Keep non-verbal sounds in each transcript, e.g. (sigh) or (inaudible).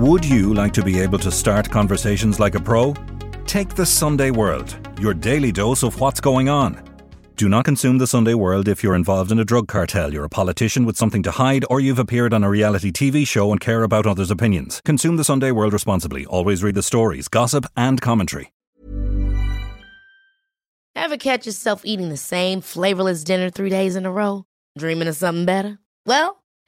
Would you like to be able to start conversations like a pro? Take the Sunday World, your daily dose of what's going on. Do not consume the Sunday World if you're involved in a drug cartel, you're a politician with something to hide, or you've appeared on a reality TV show and care about others' opinions. Consume the Sunday World responsibly. Always read the stories, gossip, and commentary. Ever catch yourself eating the same flavorless dinner three days in a row? Dreaming of something better? Well,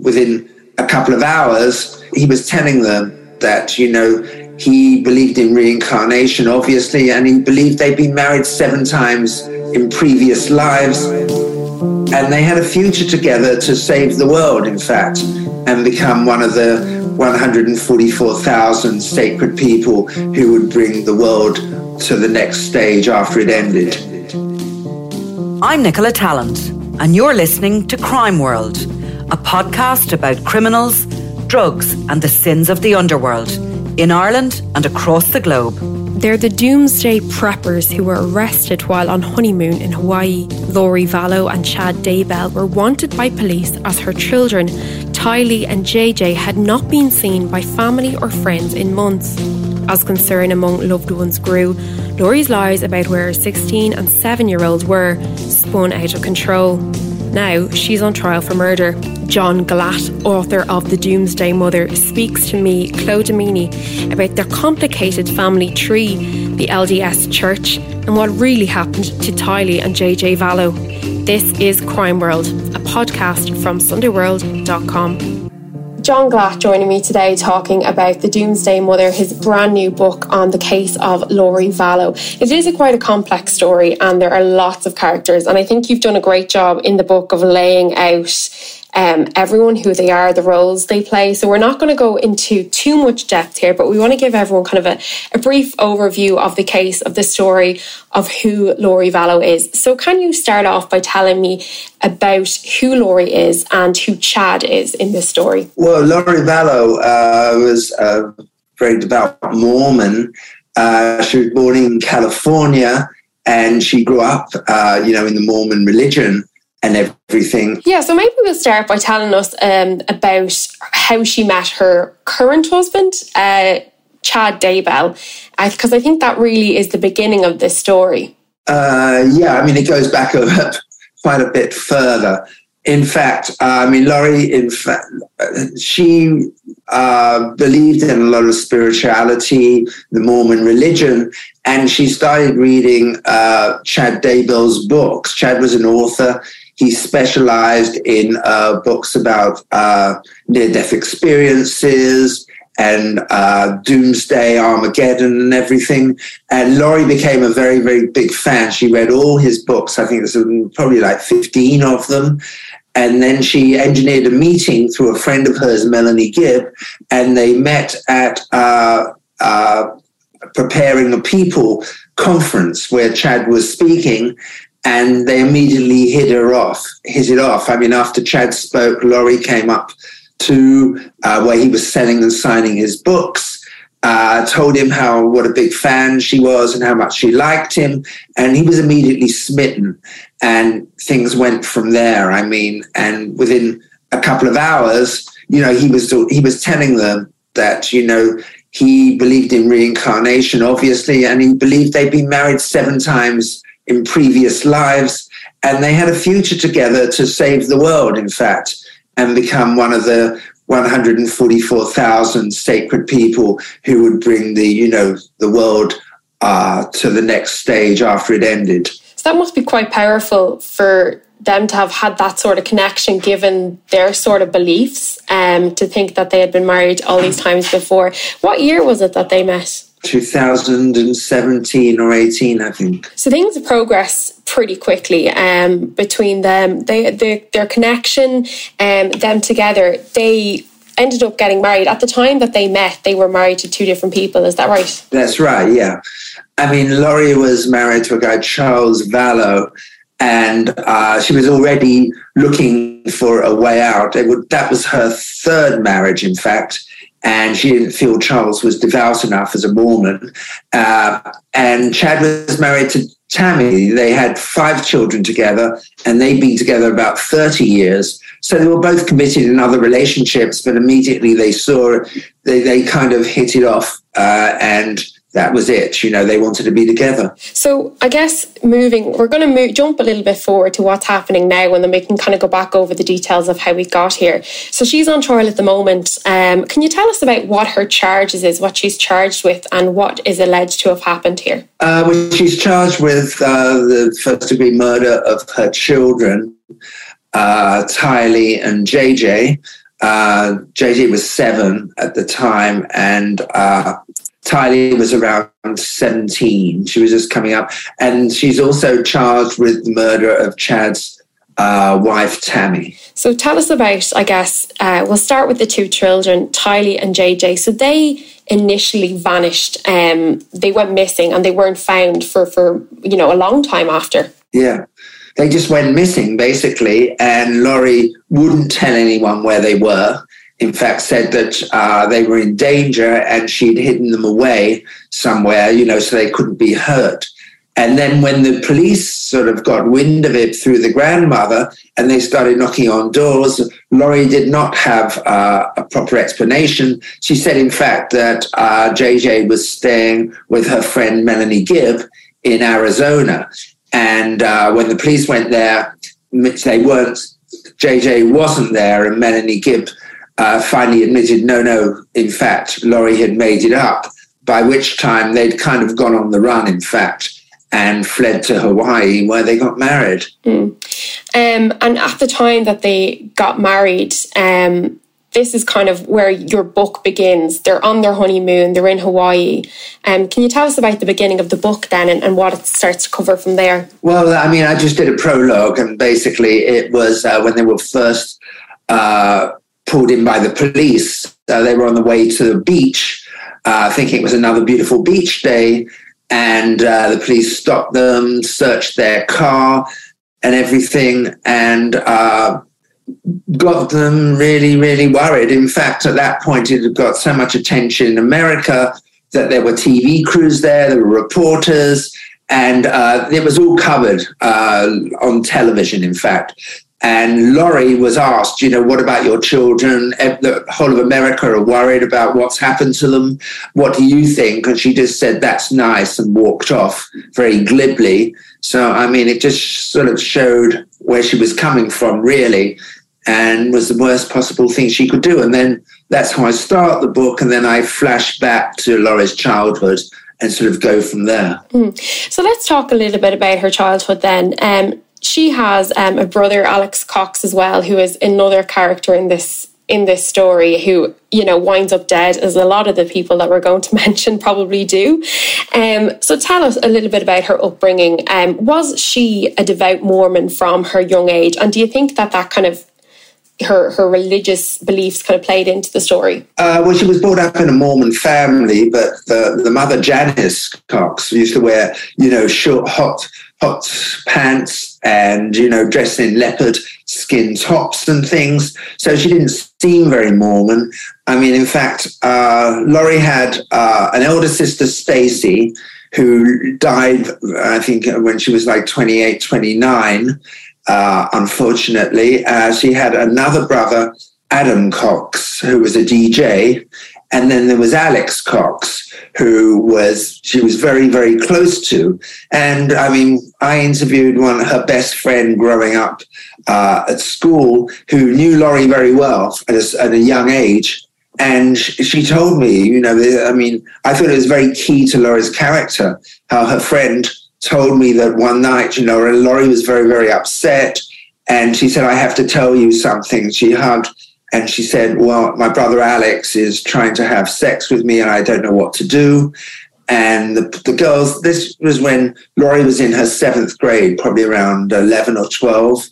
Within a couple of hours, he was telling them that, you know, he believed in reincarnation, obviously, and he believed they'd been married seven times in previous lives. And they had a future together to save the world, in fact, and become one of the 144,000 sacred people who would bring the world to the next stage after it ended. I'm Nicola Tallant, and you're listening to Crime World, a podcast about criminals, drugs, and the sins of the underworld in Ireland and across the globe. They're the doomsday preppers who were arrested while on honeymoon in Hawaii. Lori Vallow and Chad Daybell were wanted by police as her children, Tylee and JJ, had not been seen by family or friends in months. As concern among loved ones grew, Lori's lies about where her 16 and 7 year olds were spun out of control. Now she's on trial for murder. John Glatt, author of The Doomsday Mother, speaks to me, Clodagh Meaney, about their complicated family tree, the LDS Church, and what really happened to Tylee and JJ Vallow. This is Crime World, a podcast from SundayWorld.com. John Glatt joining me today talking about The Doomsday Mother, his brand new book on the case of Lori Vallow. It is a quite a complex story and there are lots of characters and I think you've done a great job in the book of laying out um, everyone who they are, the roles they play. So we're not going to go into too much depth here, but we want to give everyone kind of a, a brief overview of the case, of the story of who Lori Vallow is. So can you start off by telling me about who Lori is and who Chad is in this story? Well, Lori Vallow uh, was a very devout Mormon. Uh, she was born in California and she grew up, uh, you know, in the Mormon religion and everything. Yeah, so maybe we'll start by telling us um, about how she met her current husband, uh, Chad Daybell, because uh, I think that really is the beginning of this story. Uh, yeah, I mean, it goes back a, (laughs) quite a bit further. In fact, uh, I mean, Lori, in fact, she uh, believed in a lot of spirituality, the Mormon religion, and she started reading uh, Chad Daybell's books. Chad was an author he specialized in uh, books about uh, near death experiences and uh, doomsday, Armageddon, and everything. And Lori became a very, very big fan. She read all his books. I think there's probably like 15 of them. And then she engineered a meeting through a friend of hers, Melanie Gibb, and they met at uh, uh, preparing a people conference where Chad was speaking and they immediately hit her off, hit it off. I mean, after Chad spoke, Lori came up to uh, where he was selling and signing his books. Uh, told him how what a big fan she was and how much she liked him, and he was immediately smitten. And things went from there. I mean, and within a couple of hours, you know, he was he was telling them that you know he believed in reincarnation, obviously, and he believed they'd been married seven times in previous lives, and they had a future together to save the world, in fact, and become one of the 144,000 sacred people who would bring the, you know, the world uh, to the next stage after it ended. So that must be quite powerful for them to have had that sort of connection given their sort of beliefs um, to think that they had been married all these times before. What year was it that they met? 2017 or 18, I think. So things progress pretty quickly um, between them. They, they, their connection, um, them together, they ended up getting married. At the time that they met, they were married to two different people. Is that right? That's right, yeah. I mean, Lori was married to a guy, Charles Vallow, and uh, she was already looking for a way out. Would, that was her third marriage, in fact and she didn't feel Charles was devout enough as a Mormon. Uh, and Chad was married to Tammy. They had five children together, and they'd been together about 30 years. So they were both committed in other relationships, but immediately they saw they, they kind of hit it off. Uh, and that was it. You know, they wanted to be together. So I guess moving, we're going to move, jump a little bit forward to what's happening now, and then we can kind of go back over the details of how we got here. So she's on trial at the moment. Um, can you tell us about what her charges is, what she's charged with, and what is alleged to have happened here? Uh, well, she's charged with uh, the first degree murder of her children, uh, Tylee and JJ. Uh, JJ was seven at the time, and uh, Tylee was around 17. She was just coming up. And she's also charged with the murder of Chad's uh, wife, Tammy. So tell us about, I guess, uh, we'll start with the two children, Tylee and JJ. So they initially vanished. Um, they went missing and they weren't found for, for, you know, a long time after. Yeah. They just went missing, basically. And Lori wouldn't tell anyone where they were in fact, said that uh, they were in danger and she'd hidden them away somewhere, you know, so they couldn't be hurt. And then when the police sort of got wind of it through the grandmother and they started knocking on doors, Lori did not have uh, a proper explanation. She said, in fact, that uh, JJ was staying with her friend Melanie Gibb in Arizona. And uh, when the police went there, they weren't, JJ wasn't there, and Melanie Gibb uh, finally admitted, no, no, in fact, Lori had made it up, by which time they'd kind of gone on the run, in fact, and fled to Hawaii where they got married. Mm. Um, and at the time that they got married, um, this is kind of where your book begins. They're on their honeymoon, they're in Hawaii. Um, can you tell us about the beginning of the book then and, and, what it starts to cover from there? Well, I mean, I just did a prologue, and basically it was uh, when they were first. Uh, pulled in by the police. Uh, they were on the way to the beach, uh, thinking it was another beautiful beach day, and uh, the police stopped them, searched their car and everything, and uh, got them really, really worried. In fact, at that point, it had got so much attention in America that there were TV crews there, there were reporters, and uh, it was all covered uh, on television, in fact. And Lori was asked, you know, what about your children? The whole of America are worried about what's happened to them. What do you think? And she just said, that's nice, and walked off very glibly. So, I mean, it just sort of showed where she was coming from, really, and was the worst possible thing she could do. And then that's how I start the book. And then I flash back to Lori's childhood and sort of go from there. Mm. So let's talk a little bit about her childhood then. Um, she has um, a brother, Alex Cox, as well, who is another character in this in this story who you know winds up dead as a lot of the people that we're going to (laughs) mention probably do. Um, so tell us a little bit about her upbringing. Um, was she a devout mormon from her young age? And do you think that that kind of her her religious beliefs kind of played into the story? Uh, well, she was brought up in a Mormon family, but the, the mother Janice Cox used to wear, you know, short, hot hot pants and you know dressed in leopard skin tops and things. So she didn't seem very Mormon. I mean, in fact, uh, Lori had uh, an elder sister, Stacy, who died, I think, when she was like 28, 29 uh, unfortunately. Uh, she had another brother, Adam Cox, who was a DJ. And then there was Alex Cox, who was she was very very close to. And I mean, I interviewed one her best friend growing up uh, at school who knew Lori very well at a, at a young age. And she told me, you know, I mean, I thought it was very key to Lori's character how her friend told me that one night, you know, Lori was very, very upset. And she said, I have to tell you something. She hugged and she said, Well, my brother Alex is trying to have sex with me and I don't know what to do. And the, the girls, this was when Lori was in her seventh grade, probably around 11 or 12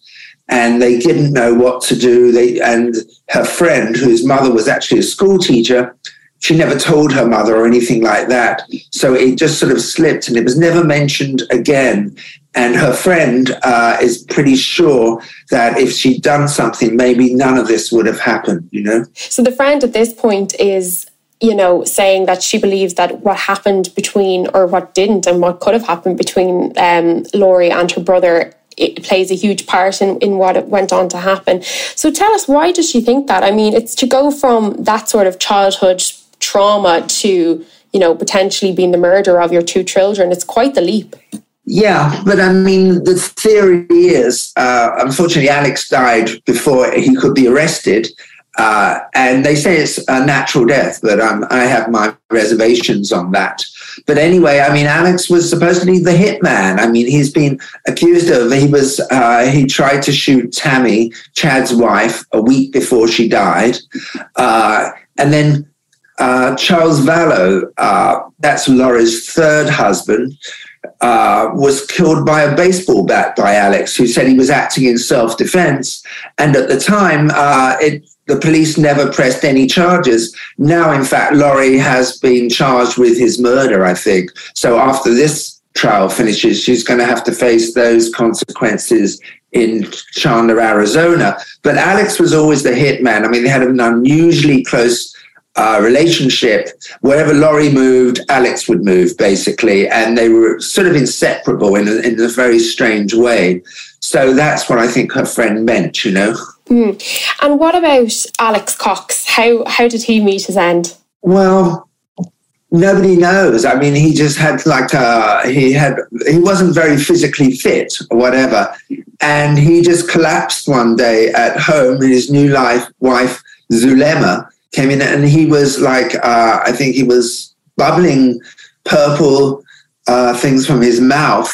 and they didn't know what to do. They and her friend, whose mother was actually a school teacher, she never told her mother or anything like that. So it just sort of slipped and it was never mentioned again. And her friend uh, is pretty sure that if she'd done something, maybe none of this would have happened, you know? So the friend at this point is you know, saying that she believes that what happened between, or what didn't, and what could have happened between um, Lori and her brother it plays a huge part in, in what went on to happen. So tell us, why does she think that? I mean, it's to go from that sort of childhood trauma to, you know, potentially being the murder of your two children. It's quite the leap. Yeah, but I mean, the theory is, uh, unfortunately, Alex died before he could be arrested. Uh, and they say it's a natural death, but um, I have my reservations on that. But anyway, I mean, Alex was supposedly the hitman. I mean, he's been accused of he was uh, he tried to shoot Tammy, Chad's wife, a week before she died, uh, and then uh, Charles Vallow, uh, that's Lori's third husband. Uh, was killed by a baseball bat by Alex, who said he was acting in self defense. And at the time, it the police never pressed any charges. Now, in fact, Lori has been charged with his murder, I think. So after this trial finishes, she's going to have to face those consequences in Chandler, Arizona. But Alex was always the hitman. I mean, they had an unusually close uh, relationship. Wherever Lori moved, Alex would move, basically. And they were sort of inseparable in a, in a very strange way. So that's what I think her friend meant, you know. Mm. And what about Alex Cox? How how did he meet his end? Well, nobody knows. I mean, he just had like a, uh, he had he wasn't very physically fit or whatever, and he just collapsed one day at home. in His new life wife Zulema came in, and he was like uh, I think he was bubbling purple uh, things from his mouth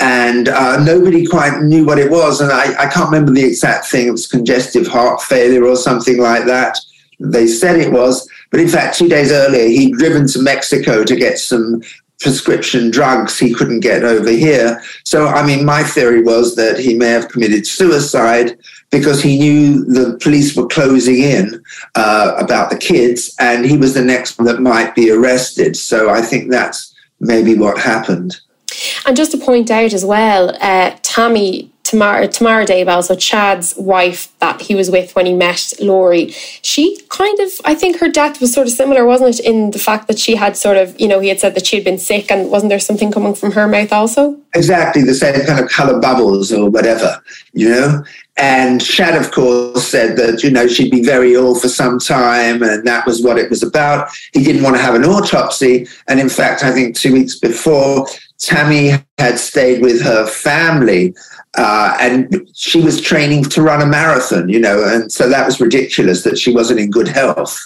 and uh, nobody quite knew what it was. And I, I, can't remember the exact thing. It was congestive heart failure or something like that. They said it was. But in fact, two days earlier, he'd driven to Mexico to get some prescription drugs he couldn't get over here. So, I mean, my theory was that he may have committed suicide because he knew the police were closing in uh, about the kids and he was the next one that might be arrested. So I think that's maybe what happened. And just to point out as well, uh, Tammy Tamara, Tamara Daybell, so Chad's wife that he was with when he met Lori, she kind of, I think her death was sort of similar, wasn't it? In the fact that she had sort of, you know, he had said that she had been sick and wasn't there something coming from her mouth also? Exactly, the same kind of colour bubbles or whatever, you know? And Chad, of course, said that, you know, she'd be very ill for some time and that was what it was about. He didn't want to have an autopsy. And in fact, I think two weeks before, Tammy had stayed with her family uh, and she was training to run a marathon, you know, and so that was ridiculous that she wasn't in good health.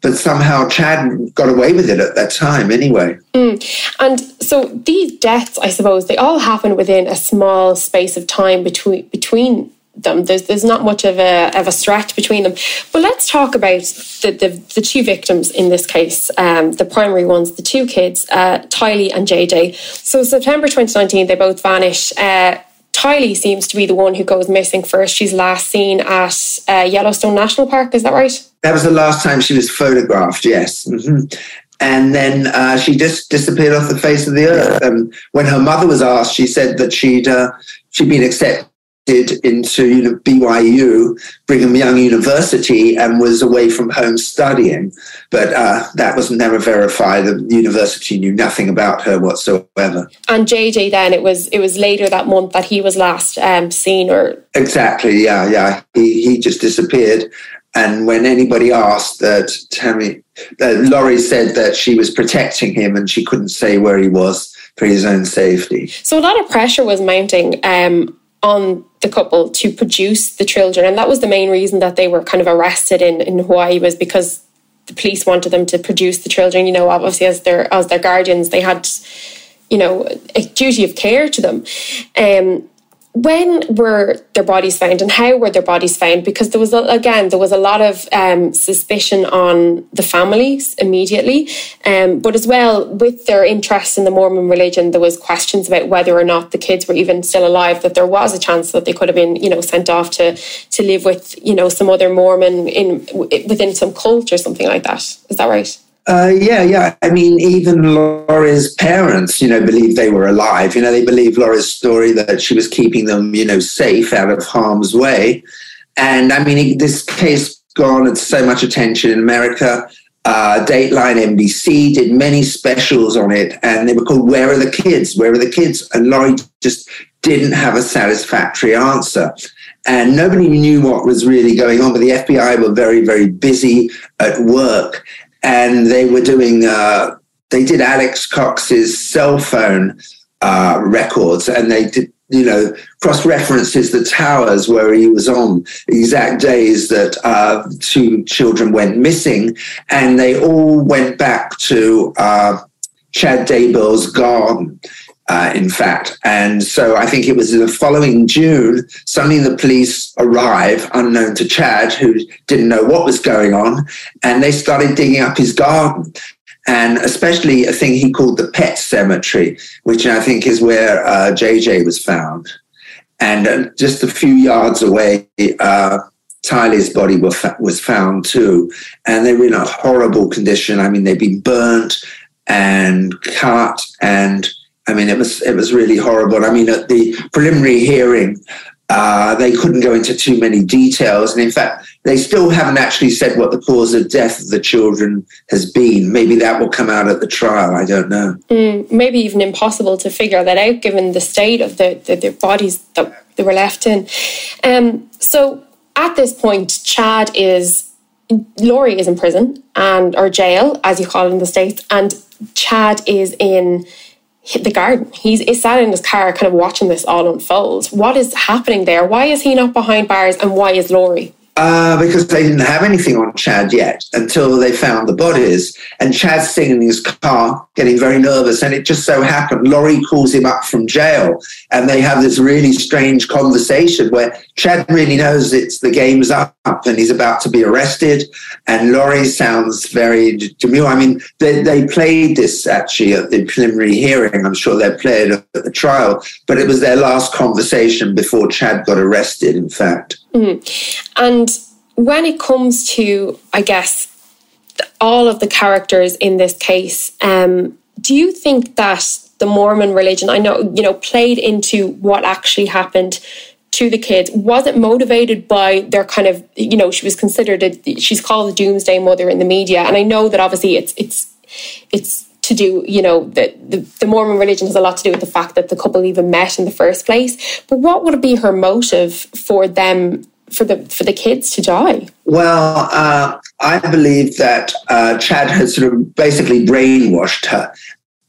But somehow Chad got away with it at that time anyway. Mm. And so these deaths, I suppose, they all happen within a small space of time between between them. There's there's not much of a of a stretch between them. But let's talk about the the, the two victims in this case, um, the primary ones, the two kids, uh, Tylee and JJ. So September 2019, they both vanish. Uh, Tylee seems to be the one who goes missing first. She's last seen at uh, Yellowstone National Park. Is that right? That was the last time she was photographed. Yes. Mm-hmm and then uh, she just disappeared off the face of the earth. And when her mother was asked, she said that she'd uh, she'd been accepted into BYU, Brigham Young University, and was away from home studying. But uh, that was never verified. The university knew nothing about her whatsoever. And JJ, then it was it was later that month that he was last um, seen, or exactly, yeah, yeah. He he just disappeared. And when anybody asked that Tammy, uh, Lori said that she was protecting him and she couldn't say where he was for his own safety. So a lot of pressure was mounting um, on the couple to produce the children, and that was the main reason that they were kind of arrested in, in Hawaii was because the police wanted them to produce the children. You know, obviously as their as their guardians, they had you know a duty of care to them. Um, when were their bodies found and how were their bodies found? Because there was a, again there was a lot of um, suspicion on the families immediately. Um, but as well with their interest in the mormon religion there was questions about whether or not the kids were even still alive that there was a chance that they could have been you know sent off to to live with you know some other mormon in within some cult or something like that. Is that right uh, yeah, yeah. I mean, even Lori's parents, you know, believed they were alive. You know, they believed Lori's story that she was keeping them, you know, safe out of harm's way. And I mean, this case garnered so much attention in America. Uh, Dateline NBC did many specials on it, and they were called "Where Are the Kids? Where Are the Kids?" And Lori just didn't have a satisfactory answer and nobody knew what was really going on. But the FBI were very, very busy at work, and they were doing uh, they did Alex Cox's cell phone uh, records, and they did you know cross references the towers where he was on. Exact days that uh, two children went missing, and they all went back to uh, Chad Daybell's garden uh, in fact. And so I think it was in the following June, suddenly the police arrive, unknown to Chad, who didn't know what was going on, and they started digging up his garden. And especially a thing he called the pet cemetery, which I think is where uh, JJ was found. And uh, just a few yards away, uh, Tylee's body was found too. And they were in a horrible condition. I mean, they'd been burnt and cut and I mean, it was it was really horrible. I mean, at the preliminary hearing, uh, they couldn't go into too many details, and in fact, they still haven't actually said what the cause of death of the children has been. Maybe that will come out at the trial. I don't know. Mm, maybe even impossible to figure that out, given the state of the, the, the bodies that they were left in. Um, so at this point, Chad is Lori is in prison and or jail, as you call it in the states, and Chad is in the garden. He's, he's sat in his car kind of watching this all unfold. What is happening there? Why is he not behind bars and why is Lori? Uh, because they didn't have anything on Chad yet until they found the bodies. And Chad's sitting in his car, getting very nervous. And it just so happened, Lori calls him up from jail. And they have this really strange conversation where Chad really knows it's the game's up and he's about to be arrested. And Lori sounds very demure. I mean, they, they played this actually at the preliminary hearing. I'm sure they played at the trial, but it was their last conversation before Chad got arrested, in fact. Mm-hmm. And when it comes to, I guess, all of the characters in this case, um, do you think that the Mormon religion, I know, you know, played into what actually happened to the kids? Was it motivated by their kind of, you know, she was considered, a, she's called the doomsday mother in the media. And I know that obviously it's, it's, it's to do, you know, the, the, the Mormon religion has a lot to do with the fact that the couple even met in the first place. But what would be her motive for them for the for the kids to die? Well, uh, I believe that uh, Chad has sort of basically brainwashed her.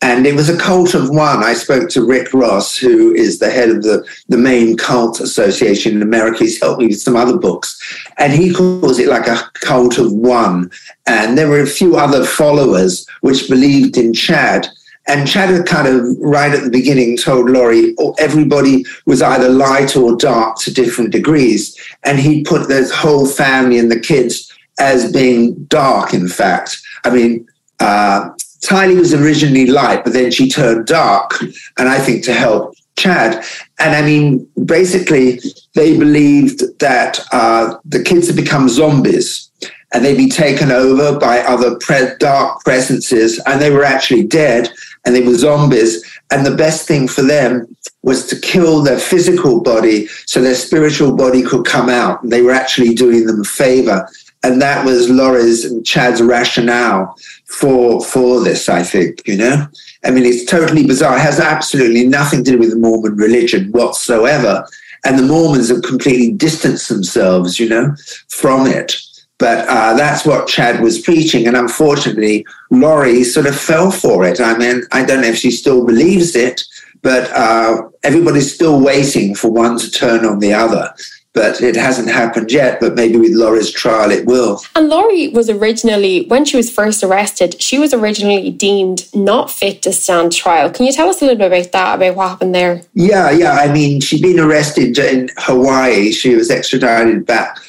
And it was a cult of one. I spoke to Rick Ross, who is the head of the, the main cult association in America. He's helped me with some other books. And he calls it like a cult of one. And there were a few other followers which believed in Chad. And Chad had kind of right at the beginning told Lori oh, everybody was either light or dark to different degrees. And he put the whole family and the kids as being dark, in fact. I mean, uh, Tylee was originally light, but then she turned dark, and I think to help Chad. And I mean, basically, they believed that uh, the kids had become zombies and they'd be taken over by other pre- dark presences, and they were actually dead and they were zombies. And the best thing for them was to kill their physical body so their spiritual body could come out. And they were actually doing them a favor. And that was Lori's and Chad's rationale for for this, I think, you know. I mean, it's totally bizarre. It has absolutely nothing to do with the Mormon religion whatsoever. And the Mormons have completely distanced themselves, you know, from it. But uh, that's what Chad was preaching. And unfortunately, Lori sort of fell for it. I mean, I don't know if she still believes it, but uh, everybody's still waiting for one to turn on the other but it hasn't happened yet. But maybe with Lori's trial, it will. And Lori was originally, when she was first arrested, she was originally deemed not fit to stand trial. Can you tell us a little bit about that, about what happened there? Yeah, yeah. I mean, she'd been arrested in Hawaii. She was extradited back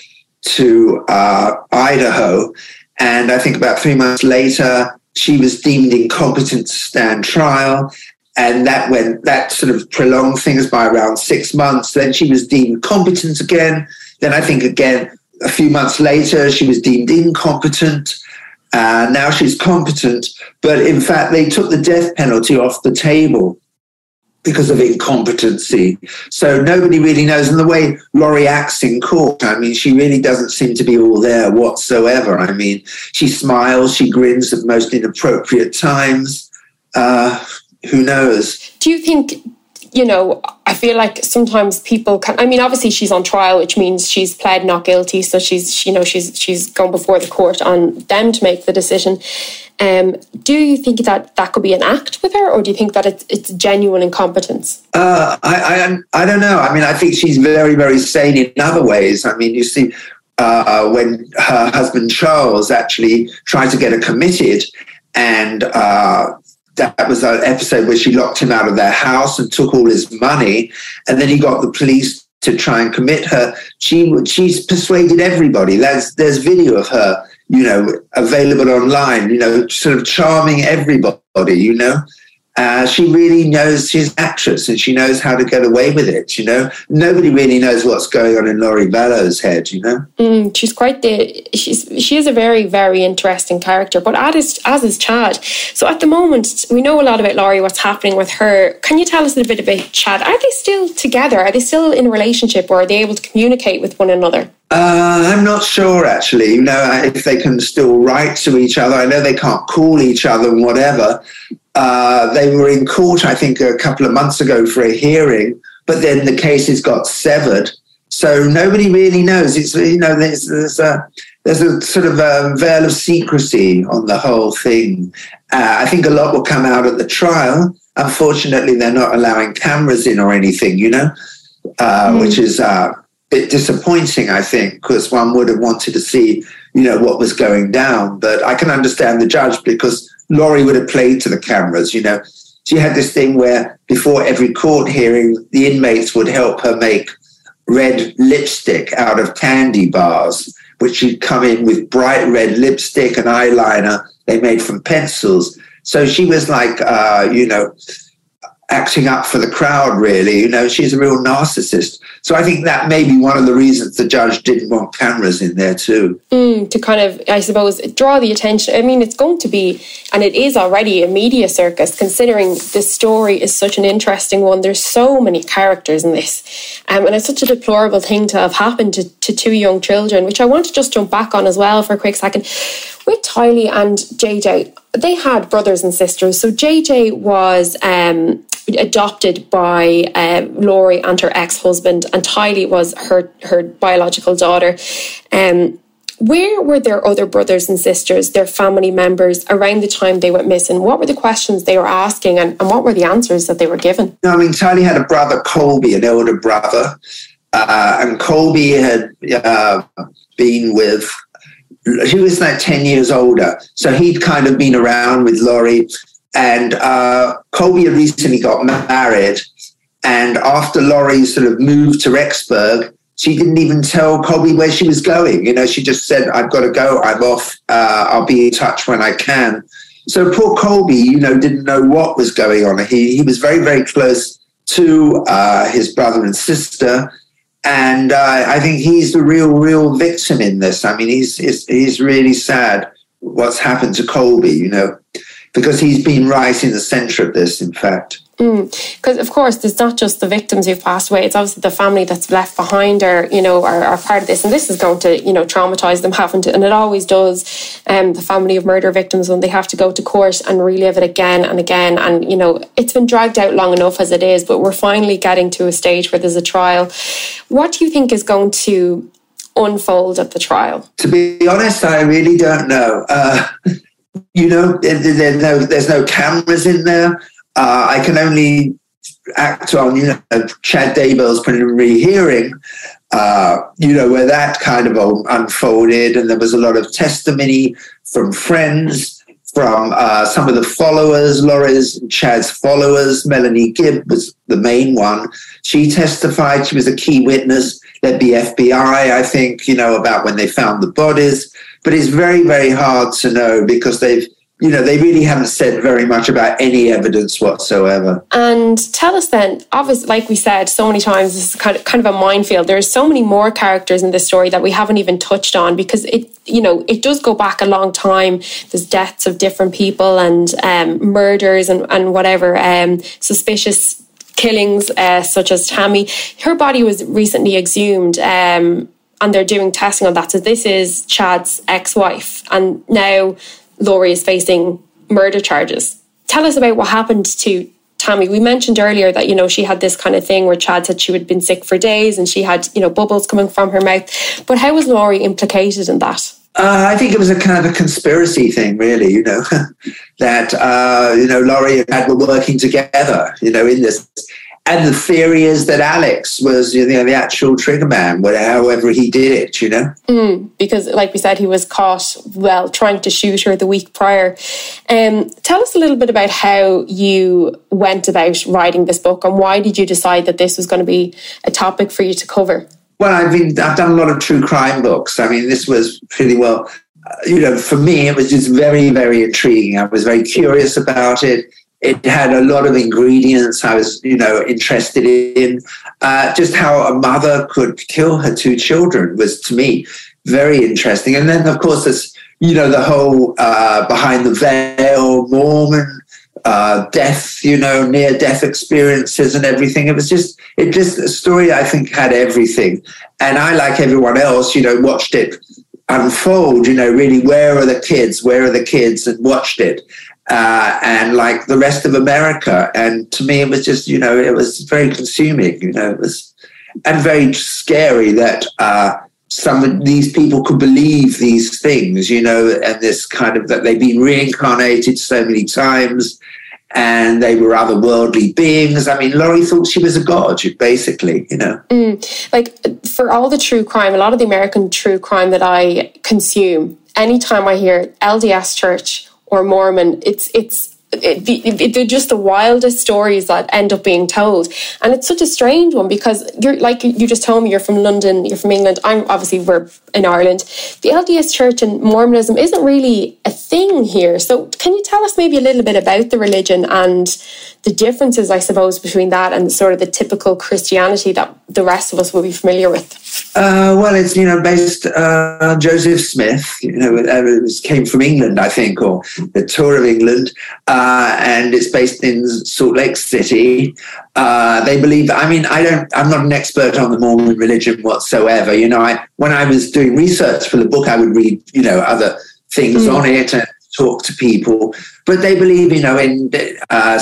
to uh, Idaho. And I think about three months later, she was deemed incompetent to stand trial and that went that sort of prolonged things by around six months. Then she was deemed competent again. Then I think again a few months later she was deemed incompetent. Uh, now she's competent, but in fact they took the death penalty off the table because of incompetency. So nobody really knows. And the way Lori acts in court, I mean, she really doesn't seem to be all there whatsoever. I mean, she smiles, she grins at most inappropriate times. Uh, who knows? Do you think, you know, I feel like sometimes people can I mean obviously she's on trial which means she's pled not guilty so she's you know she's she's gone before the court on them to make the decision. Um, do you think that that could be an act with her, or do you think that it's, it's genuine incompetence? Uh, I, I I don't know. I mean, I think she's very very sane in other ways. I mean, you see, uh, when her husband Charles actually tried to get her committed, and uh, that was an episode where she locked him out of their house and took all his money, and then he got the police to try and commit her. She she's persuaded everybody. There's there's video of her, you know, available online. You know, sort of charming everybody. You know, uh, she really knows she's an actress and she knows how to get away with it. You know, nobody really knows what's going on in Lori Vallow's head. You know, mm, she's quite the she's she is a very very interesting character. But as is, as is Chad. So at the moment, we know a lot about Lori. What's happening with her? Can you tell us a bit about Chad? Are they still together? Are they still in a relationship, or are they able to communicate with one another? Uh, I'm not sure actually. You know, if they can still write to each other. I know they can't call each other and whatever. Uh, they were in court, I think, a couple of months ago for a hearing, but then the cases got severed. So nobody really knows. It's you know there's there's a there's a sort of a veil of secrecy on the whole thing. Uh, I think a lot will come out at the trial. Unfortunately, they're not allowing cameras in or anything, you know, uh, mm. which is uh, bit disappointing. I think because one would have wanted to see you know what was going down. But I can understand the judge because Lori would have played to the cameras, you know. She had this thing where before every court hearing, the inmates would help her make red lipstick out of candy bars, which she'd come in with bright red lipstick and eyeliner they made from pencils. So she was like, uh, you know, acting up for the crowd, really. You know, she's a real narcissist. So I think that may be one of the reasons the judge didn't want cameras in there too. Mm, to kind of, I suppose, draw the attention. I mean, it's going to be, and it is already a media circus, considering this story is such an interesting one. There's so many characters in this. Um, and it's such a deplorable thing to have happened to, to two young children, which I want to just jump back on as well for a quick second. With Tylee and JJ, they had brothers and sisters. So JJ was um, adopted by uh, Lori and her ex-husband, and Tylee was her her biological daughter. Um, where were their other brothers and sisters, their family members, around the time they went missing? What were the questions they were asking, and, and what were the answers that they were given? No, I mean, Tylee had a brother, Colby, an older brother, uh, and Colby had uh, been with he was like 10 years older. So he'd kind of been around with Lori. And uh, Colby had recently got married. And after Lori sort of moved to Rexburg, she didn't even tell Colby where she was going. You know, she just said, I've got to go. I'm off. Uh, I'll be in touch when I can. So poor Colby, you know, didn't know what was going on. He, he was very, very close to uh, his brother and sister. And uh, I think he's the real, real victim in this. I mean, he's, he's, he's really sad what's happened to Colby, you know, because he's been right in the center of this, in fact. Because mm. of course, it's not just the victims who've passed away; it's obviously the family that's left behind, or you know, are, are part of this, and this is going to you know traumatize them having to, and it always does. Um, the family of murder victims when they have to go to court and relive it again and again, and you know, it's been dragged out long enough as it is, but we're finally getting to a stage where there's a trial. What do you think is going to unfold at the trial? To be honest, I really don't know. Uh, (laughs) you know, there's no, there's no cameras in there. Uh, I can only act on, you know, Chad Daybell's preliminary hearing, uh, you know, where that kind of unfolded. And there was a lot of testimony from friends, from uh, some of the followers, Lori's Chad's followers. Melanie Gibb was the main one. She testified. She was a key witness. There'd be FBI, I think, you know, about when they found the bodies. But it's very, very hard to know because they've you know, they really haven't said very much about any evidence whatsoever. And tell us then, obviously, like we said so many times, this is kind of kind of a minefield. There's so many more characters in this story that we haven't even touched on because it, you know, it does go back a long time. There's deaths of different people and um, murders and, and whatever, um, suspicious killings, uh, such as Tammy. Her body was recently exhumed. Um, and they're doing testing on that. So this is Chad's ex-wife, and now Lori is facing murder charges. Tell us about what happened to Tammy. We mentioned earlier that, you know, she had this kind of thing where Chad said she had been sick for days and she had, you know, bubbles coming from her mouth. But how was Lori implicated in that? Uh, I think it was a kind of a conspiracy thing, really, you know, (laughs) that, uh, you know, Lori and Chad were working together, you know, in this and the theory is that Alex was you know the actual trigger man, however he did it, you know. Mm, because, like we said, he was caught well trying to shoot her the week prior. Um, tell us a little bit about how you went about writing this book, and why did you decide that this was going to be a topic for you to cover? Well, I've been I've done a lot of true crime books. I mean, this was pretty well. Uh, you know, for me, it was just very, very intriguing. I was very curious about it it had a lot of ingredients I was, you know, interested in. Uh, just how a mother could kill her two children was to me very interesting. And then, of course, there's, you know, the whole uh, behind the veil Mormon uh, death, you know, near death experiences and everything. It was just, it just, a story I think had everything. And I, like everyone else, you know, watched it unfold, you know, really, where are the kids? Where are the kids? And watched it uh, and like the rest of America. And to me, it was just, you know, it was very consuming, you know, it was, and very scary that uh, some of these people could believe these things, you know, and this kind of that they've been reincarnated so many times and they were otherworldly beings. I mean, Lori thought she was a god, basically, you know. Mm, like for all the true crime, a lot of the American true crime that I consume, anytime I hear LDS Church or Mormon. It's it's it, it, they're just the wildest stories that end up being told. And it's such a strange one because you're like you just told me you're from london you're from england. I'm obviously we're in ireland. The lds church and mormonism isn't really a thing here. So can you tell us maybe a little bit about the religion and the differences i suppose between that and sort of the typical christianity that the rest of us will be familiar with uh, well, it's you know based uh, Joseph Smith. You know, it came from England, I think, or the tour of England, uh, and it's based in Salt Lake City. Uh, they believe. I mean, I don't. I'm not an expert on the Mormon religion whatsoever. You know, I when I was doing research for the book, I would read you know other things mm. on it and talk to people. But they believe, you know, in uh,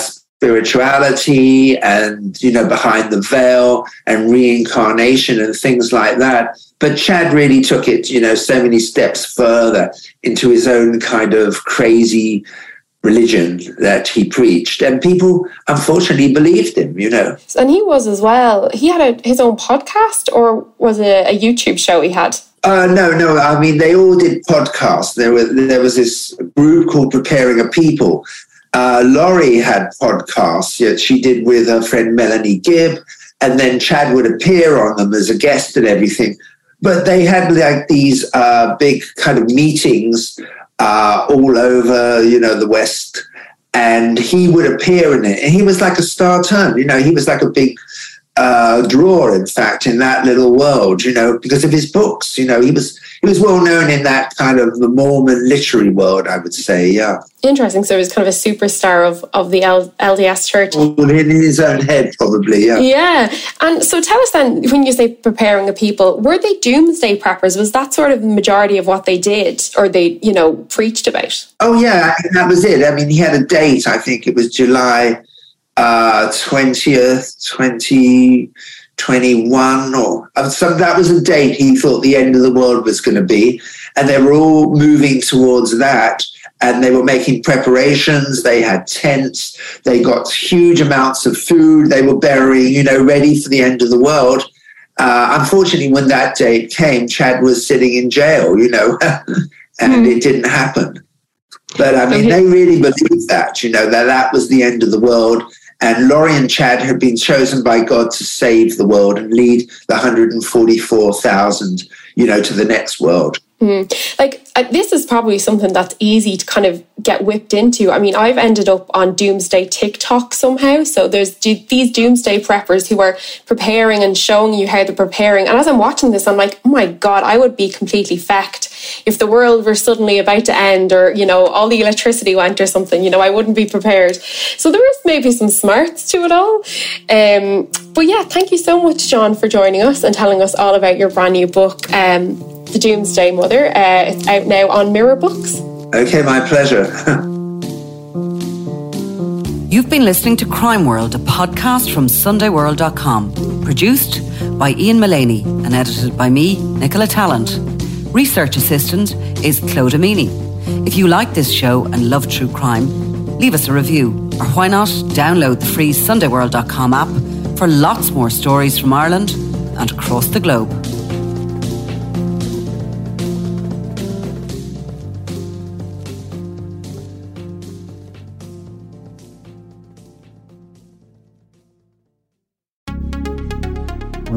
spirituality and you know behind the veil and reincarnation and things like that. But chad really took it you know so many steps further into his own kind of crazy religion that he preached. And people unfortunately believed him you know. And he was as well. He had a, his own podcast or was it a youtube show he had? Uh, no, no. I mean, they all did podcasts. There was there was this group called Preparing a People, uh, Lori had podcasts that she did with her friend Melanie Gibb, and then Chad would appear on them as a guest and everything. But they had like these uh, big kind of meetings uh, all over, you know, the West, and he would appear in it. And he was like a star turn, you know, he was like a big uh, draw, in fact, in that little world, you know, because of his books. You know, he was he was well known in that kind of the Mormon literary world, I would say. Yeah. Interesting. So he was kind of a superstar of, of the L- LDS Church. Well, in his own head, probably. Yeah. Yeah. And so tell us then, when you say preparing a people, were they doomsday preppers? Was that sort of the majority of what they did, or they, you know, preached about? Oh yeah, that was it. I mean, he had a date. I think it was July uh, 20th, 20, 21 or uh, some, that was a date he thought the end of the world was going to be. And they were all moving towards that. And they were making preparations. They had tents. They got huge amounts of food. They were burying, you know, ready for the end of the world. Uh, unfortunately, when that date came, Chad was sitting in jail, you know, (laughs) and mm. it didn't happen. But I mean, they really believed that, you know, that that was the end of the world. And Lori and Chad had been chosen by God to save the world and lead the 144,000, you know, to the next world. Mm. Like uh, this is probably something that's easy to kind of get whipped into. I mean, I've ended up on Doomsday TikTok somehow. So there's do- these Doomsday preppers who are preparing and showing you how they're preparing. And as I'm watching this, I'm like, oh my god, I would be completely fecked if the world were suddenly about to end, or you know, all the electricity went or something. You know, I wouldn't be prepared. So there is maybe some smarts to it all. Um, but yeah, thank you so much, John, for joining us and telling us all about your brand new book. Um, the Doomsday Mother. Uh, it's out now on Mirror Books. Okay, my pleasure. (laughs) You've been listening to Crime World, a podcast from SundayWorld.com, produced by Ian Mullaney and edited by me, Nicola Tallant. Research assistant is Clodagh Meaney. If you like this show and love true crime, leave us a review, or why not download the free SundayWorld.com app for lots more stories from Ireland and across the globe.